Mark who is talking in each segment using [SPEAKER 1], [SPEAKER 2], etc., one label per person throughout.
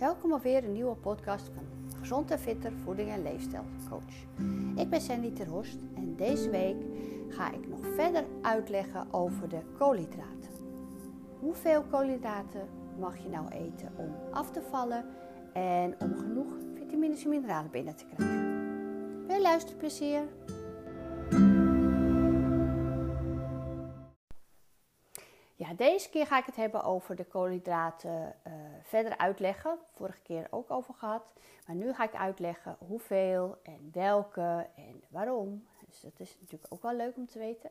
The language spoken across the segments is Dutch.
[SPEAKER 1] Welkom op weer een nieuwe podcast van Gezond en Fitter Voeding en Leefstijlcoach. Ik ben Sandy Terhorst en deze week ga ik nog verder uitleggen over de koolhydraten. Hoeveel koolhydraten mag je nou eten om af te vallen en om genoeg vitamines en mineralen binnen te krijgen? Veel luisterplezier! Deze keer ga ik het hebben over de koolhydraten uh, verder uitleggen. Vorige keer ook over gehad. Maar nu ga ik uitleggen hoeveel en welke en waarom. Dus dat is natuurlijk ook wel leuk om te weten.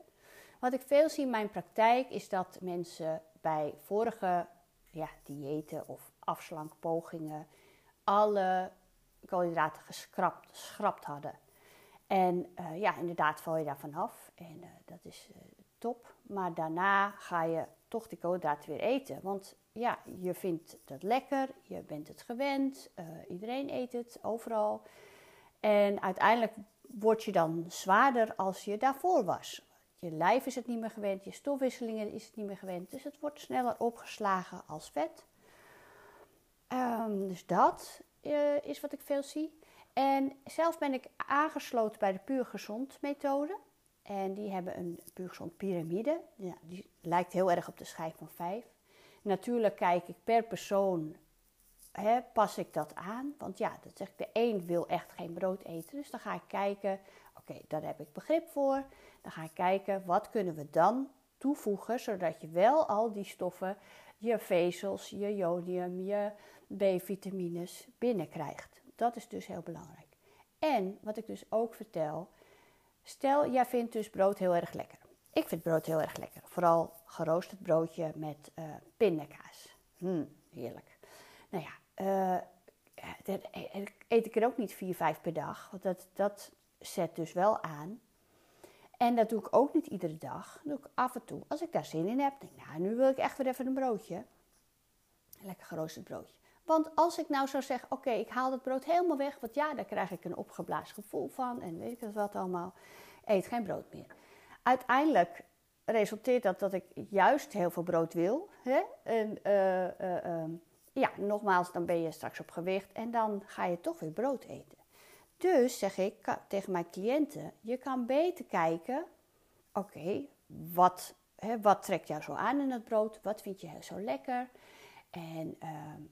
[SPEAKER 1] Wat ik veel zie in mijn praktijk is dat mensen bij vorige ja, diëten of afslankpogingen alle koolhydraten geschrapt, hadden. En uh, ja, inderdaad val je daar vanaf. En uh, dat is top. Maar daarna ga je toch die koolhydraten weer eten. Want ja, je vindt dat lekker, je bent het gewend, uh, iedereen eet het overal. En uiteindelijk word je dan zwaarder als je daarvoor was. Je lijf is het niet meer gewend, je stofwisselingen is het niet meer gewend. Dus het wordt sneller opgeslagen als vet. Um, dus dat uh, is wat ik veel zie. En zelf ben ik aangesloten bij de Puur Gezond methode. En die hebben een puur gezond piramide. Ja, die lijkt heel erg op de schijf van vijf. Natuurlijk kijk ik per persoon, hè, pas ik dat aan. Want ja, dat zeg ik, de een wil echt geen brood eten. Dus dan ga ik kijken, oké, okay, daar heb ik begrip voor. Dan ga ik kijken, wat kunnen we dan toevoegen, zodat je wel al die stoffen, je vezels, je jodium, je B-vitamines binnenkrijgt. Dat is dus heel belangrijk. En wat ik dus ook vertel, Stel, jij vindt dus brood heel erg lekker. Ik vind brood heel erg lekker. Vooral geroosterd broodje met uh, pindakaas. Hmm, heerlijk. Nou ja, uh, dat eet ik er ook niet vier, vijf per dag. Want dat, dat zet dus wel aan. En dat doe ik ook niet iedere dag. Dat doe ik af en toe. Als ik daar zin in heb, denk ik, nou, nu wil ik echt weer even een broodje. Lekker geroosterd broodje. Want als ik nou zou zeggen, oké, ik haal het brood helemaal weg, want ja, daar krijg ik een opgeblazen gevoel van en weet ik wat allemaal, eet geen brood meer. Uiteindelijk resulteert dat dat ik juist heel veel brood wil. Hè? En uh, uh, uh, ja, nogmaals, dan ben je straks op gewicht en dan ga je toch weer brood eten. Dus zeg ik tegen mijn cliënten, je kan beter kijken, oké, wat, wat trekt jou zo aan in het brood? Wat vind je zo lekker? En ehm,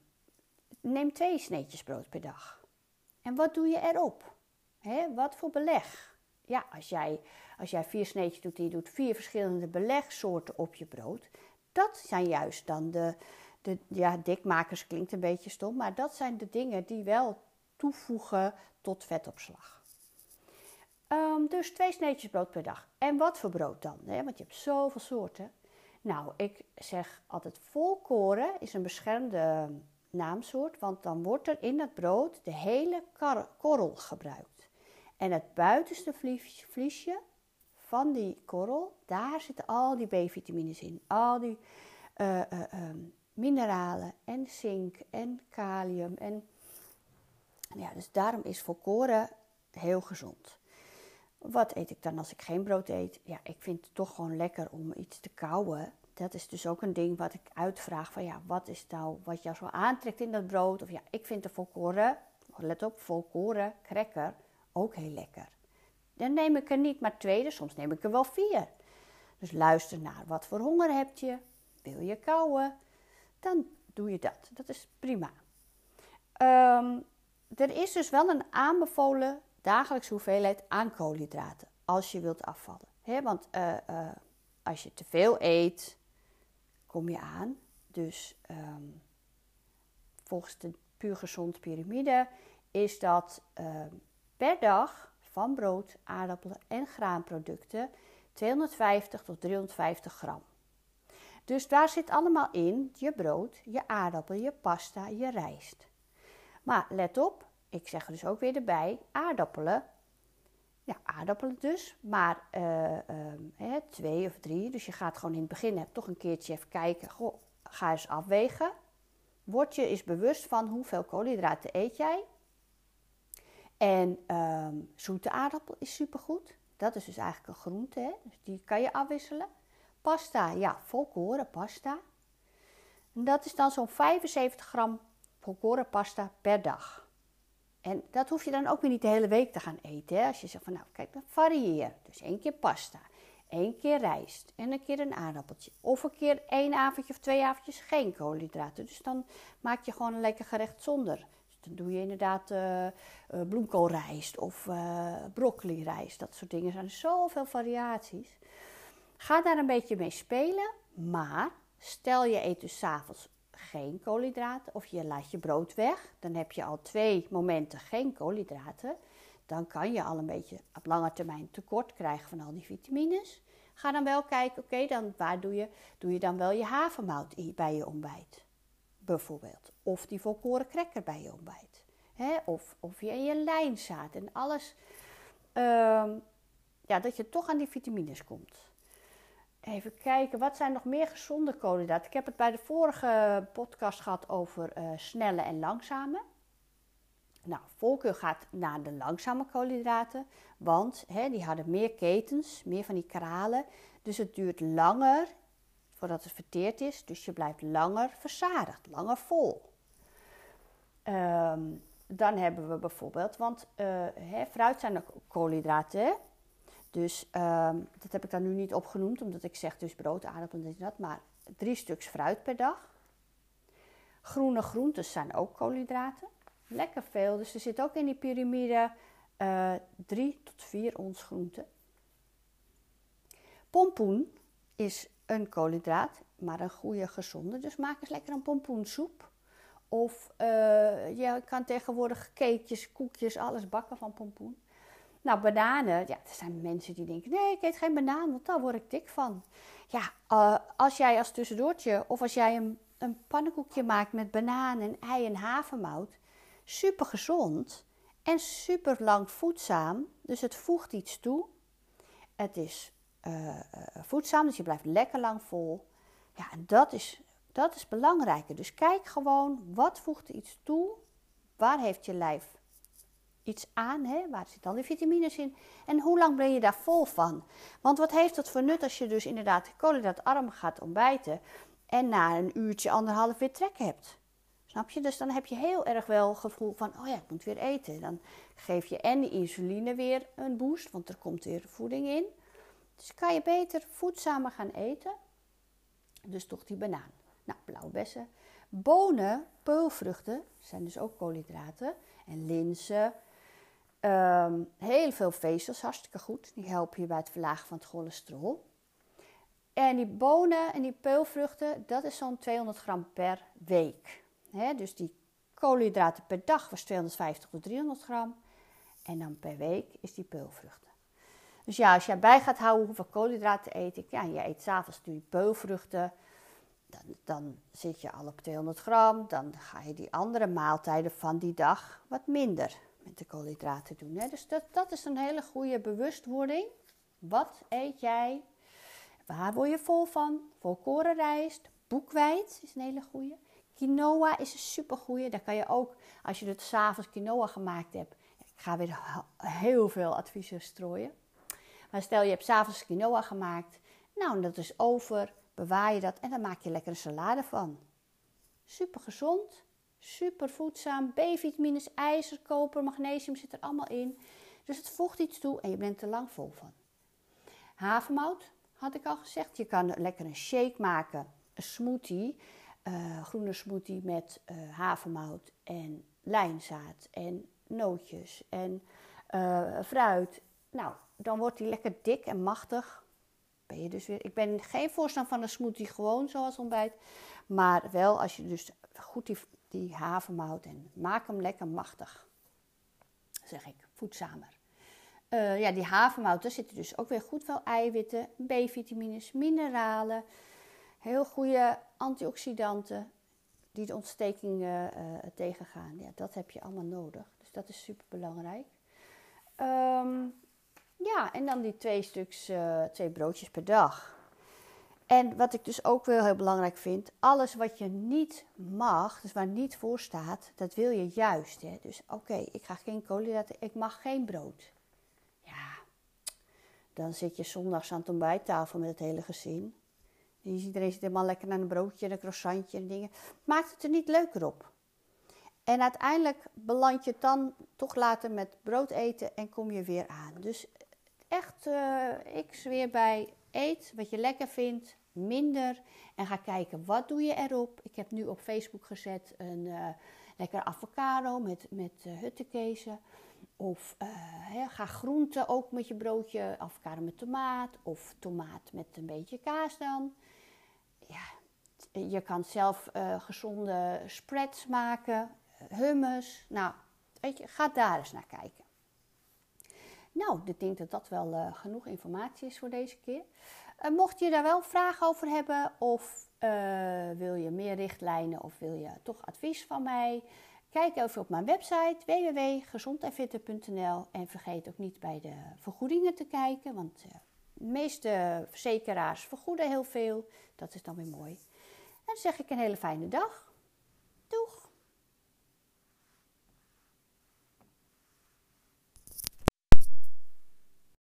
[SPEAKER 1] neem twee sneetjes brood per dag. En wat doe je erop? He, wat voor beleg? Ja, als jij, als jij vier sneetjes doet je doet vier verschillende belegsoorten op je brood, dat zijn juist dan de, de ja, dikmakers klinkt een beetje stom, maar dat zijn de dingen die wel toevoegen tot vetopslag. Um, dus twee sneetjes brood per dag. En wat voor brood dan? Want je hebt zoveel soorten. Nou, ik zeg altijd volkoren is een beschermde naamsoort, want dan wordt er in dat brood de hele korrel gebruikt. En het buitenste vliesje van die korrel, daar zitten al die B-vitamines in. Al die uh, uh, uh, mineralen en zink en kalium. En, ja, dus daarom is volkoren heel gezond. Wat eet ik dan als ik geen brood eet? Ja, ik vind het toch gewoon lekker om iets te kauwen dat is dus ook een ding wat ik uitvraag van ja, wat is nou wat jou zo aantrekt in dat brood? Of ja, ik vind de volkoren, let op, volkoren cracker ook heel lekker. Dan neem ik er niet maar twee, dus soms neem ik er wel vier. Dus luister naar wat voor honger heb je, wil je kauwen, dan doe je dat. Dat is prima. Um, er is dus wel een aanbevolen dagelijkse hoeveelheid aan koolhydraten als je wilt afvallen. He, want uh, uh, als je te veel eet, kom je aan. Dus um, volgens de puur gezond piramide is dat um, per dag van brood, aardappelen en graanproducten 250 tot 350 gram. Dus daar zit allemaal in je brood, je aardappel, je pasta, je rijst. Maar let op, ik zeg er dus ook weer erbij, aardappelen ja, aardappelen dus, maar uh, twee of drie. Dus je gaat gewoon in het begin toch een keertje even kijken. Goh, ga eens afwegen. Word je eens bewust van hoeveel koolhydraten eet jij. En um, zoete aardappel is supergoed. Dat is dus eigenlijk een groente, hè? dus die kan je afwisselen. Pasta, ja, volkoren pasta. En dat is dan zo'n 75 gram volkoren pasta per dag. En dat hoef je dan ook weer niet de hele week te gaan eten. Hè? Als je zegt van nou, kijk, dan varieer. Dus één keer pasta, één keer rijst en een keer een aardappeltje. Of een keer één avondje of twee avondjes geen koolhydraten. Dus dan maak je gewoon een lekker gerecht zonder. Dus dan doe je inderdaad uh, bloemkoolrijst of uh, broccoli rijst. Dat soort dingen. Er zijn zoveel variaties. Ga daar een beetje mee spelen. Maar stel je eet dus s'avonds geen koolhydraten of je laat je brood weg, dan heb je al twee momenten geen koolhydraten. Dan kan je al een beetje op lange termijn tekort krijgen van al die vitamines. Ga dan wel kijken, oké, dan waar doe je, doe je dan wel je havermout bij je ontbijt? Bijvoorbeeld. Of die volkoren cracker bij je ontbijt. Of, of je, je lijnzaad en alles. Uh, ja, dat je toch aan die vitamines komt. Even kijken, wat zijn nog meer gezonde koolhydraten? Ik heb het bij de vorige podcast gehad over uh, snelle en langzame. Nou, voorkeur gaat naar de langzame koolhydraten, want hè, die hadden meer ketens, meer van die kralen. Dus het duurt langer voordat het verteerd is, dus je blijft langer verzadigd, langer vol. Um, dan hebben we bijvoorbeeld, want uh, hè, fruit zijn ook koolhydraten? Dus um, dat heb ik dan nu niet opgenoemd, omdat ik zeg dus brood, aardappelen en dat. Maar drie stuks fruit per dag. Groene groentes zijn ook koolhydraten. Lekker veel. Dus er zit ook in die piramide uh, drie tot vier ons groenten. Pompoen is een koolhydraat, maar een goede gezonde. Dus maak eens lekker een pompoensoep. Of uh, je kan tegenwoordig cakejes, koekjes, alles bakken van pompoen. Nou, bananen, ja, er zijn mensen die denken: nee, ik eet geen banaan, want daar word ik dik van. Ja, uh, als jij als tussendoortje of als jij een, een pannenkoekje maakt met banaan en ei en havermout, super gezond en super lang voedzaam. Dus het voegt iets toe. Het is uh, voedzaam, dus je blijft lekker lang vol. Ja, en dat is, dat is belangrijker. Dus kijk gewoon, wat voegt iets toe? Waar heeft je lijf iets aan, hè? waar zitten al die vitamines in? En hoe lang ben je daar vol van? Want wat heeft het voor nut als je dus inderdaad koolhydraatarm gaat ontbijten en na een uurtje, anderhalf weer trek hebt? Snap je? Dus dan heb je heel erg wel gevoel van, oh ja, ik moet weer eten. Dan geef je en de insuline weer een boost, want er komt weer voeding in. Dus kan je beter voedzamer gaan eten. Dus toch die banaan. Nou, blauwe bessen. Bonen, peulvruchten, zijn dus ook koolhydraten. En linzen, Um, heel veel vezels, hartstikke goed. Die helpen je bij het verlagen van het cholesterol. En die bonen en die peulvruchten, dat is zo'n 200 gram per week. dus die koolhydraten per dag was 250 tot 300 gram. En dan per week is die peulvruchten. Dus ja, als jij bij gaat houden hoeveel koolhydraten ik, ja, en je eet s'avonds die peulvruchten, dan, dan zit je al op 200 gram. Dan ga je die andere maaltijden van die dag wat minder met de koolhydraten doen. Dus dat, is een hele goede bewustwording. Wat eet jij? Waar word je vol van? Volkoren rijst, boekwijd is een hele goede. Quinoa is een supergoeie. Daar kan je ook, als je het s'avonds quinoa gemaakt hebt. Ik ga weer heel veel adviezen strooien. Maar stel je hebt s'avonds quinoa gemaakt. Nou, dat is over. Bewaar je dat en dan maak je lekker een salade van. Super gezond. Super voedzaam. B-vitamines, ijzer, koper, magnesium zit er allemaal in. Dus het voegt iets toe en je bent er lang vol van. Havermout, had ik al gezegd. Je kan lekker een shake maken. Een smoothie. Uh, groene smoothie met uh, havermout en lijnzaad en nootjes en uh, fruit. Nou, dan wordt die lekker dik en machtig. Ben je dus weer. Ik ben geen voorstander van een smoothie gewoon zoals ontbijt. Maar wel als je dus goed die die havermout en maak hem lekker machtig. Zeg ik, voedzamer. Uh, ja, die havermout, daar zitten dus ook weer goed veel eiwitten, B-vitamines, mineralen, heel goede antioxidanten die de ontsteking uh, tegengaan. Ja, dat heb je allemaal nodig. Dus dat is super belangrijk. Um, ja, en dan die twee stuks, twee broodjes per dag. En wat ik dus ook wel heel belangrijk vind, alles wat je niet mag, dus waar niet voor staat, dat wil je juist. Hè? Dus oké, ik ga geen koolhydraten, ik mag geen brood. Ja, dan zit je zondags aan het ontbijttafel met het hele gezin. En iedereen zit helemaal lekker naar een broodje en een croissantje en dingen. Maakt het er niet leuker op. En uiteindelijk beland je dan toch later met brood eten en kom je weer aan. Dus echt, uh, ik zweer bij, eet wat je lekker vindt, minder. En ga kijken, wat doe je erop? Ik heb nu op Facebook gezet een uh, lekker avocado met, met uh, huttenkezen. Of ga groenten ook met je broodje, avocado met tomaat. Of tomaat met een beetje kaas dan. Ja, je kan zelf gezonde spreads maken hummus. Nou, weet je, ga daar eens naar kijken. Nou, ik denk dat dat wel genoeg informatie is voor deze keer. Uh, mocht je daar wel vragen over hebben of uh, wil je meer richtlijnen of wil je toch advies van mij? Kijk even op mijn website www.gezondenfitter.nl en vergeet ook niet bij de vergoedingen te kijken, want de meeste verzekeraars vergoeden heel veel. Dat is dan weer mooi. En dan zeg ik een hele fijne dag.